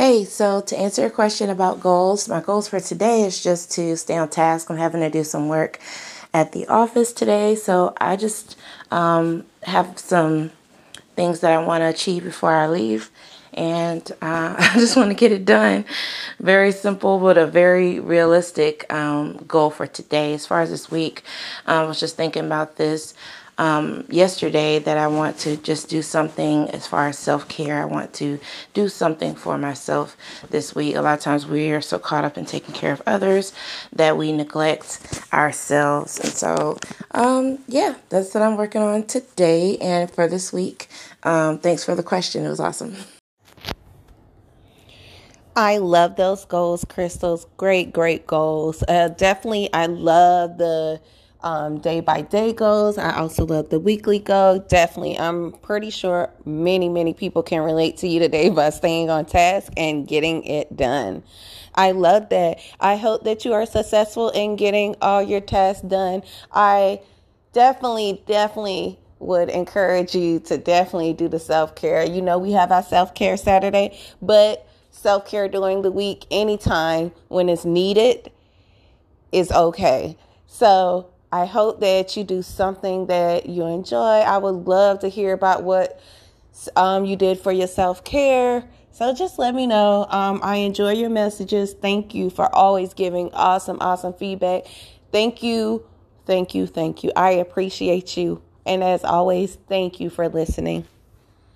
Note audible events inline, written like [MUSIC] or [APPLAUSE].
Hey, so to answer your question about goals, my goals for today is just to stay on task. I'm having to do some work at the office today, so I just um, have some things that I want to achieve before I leave, and uh, [LAUGHS] I just want to get it done. Very simple, but a very realistic um, goal for today. As far as this week, I was just thinking about this um, yesterday that I want to just do something as far as self care. I want to do something for myself this week. A lot of times we are so caught up in taking care of others that we neglect ourselves. And so, um, yeah, that's what I'm working on today and for this week. Um, thanks for the question. It was awesome. [LAUGHS] I love those goals, Krystal's. Great, great goals. Uh, definitely, I love the um, day by day goals. I also love the weekly goal. Definitely, I'm pretty sure many, many people can relate to you today by staying on task and getting it done. I love that. I hope that you are successful in getting all your tasks done. I definitely, definitely would encourage you to definitely do the self care. You know, we have our self care Saturday, but self care during the week, anytime when it's needed, is okay. So I hope that you do something that you enjoy. I would love to hear about what um, you did for your self care. So just let me know. Um, I enjoy your messages. Thank you for always giving awesome, awesome feedback. Thank you, thank you, thank you. I appreciate you. And as always, thank you for listening.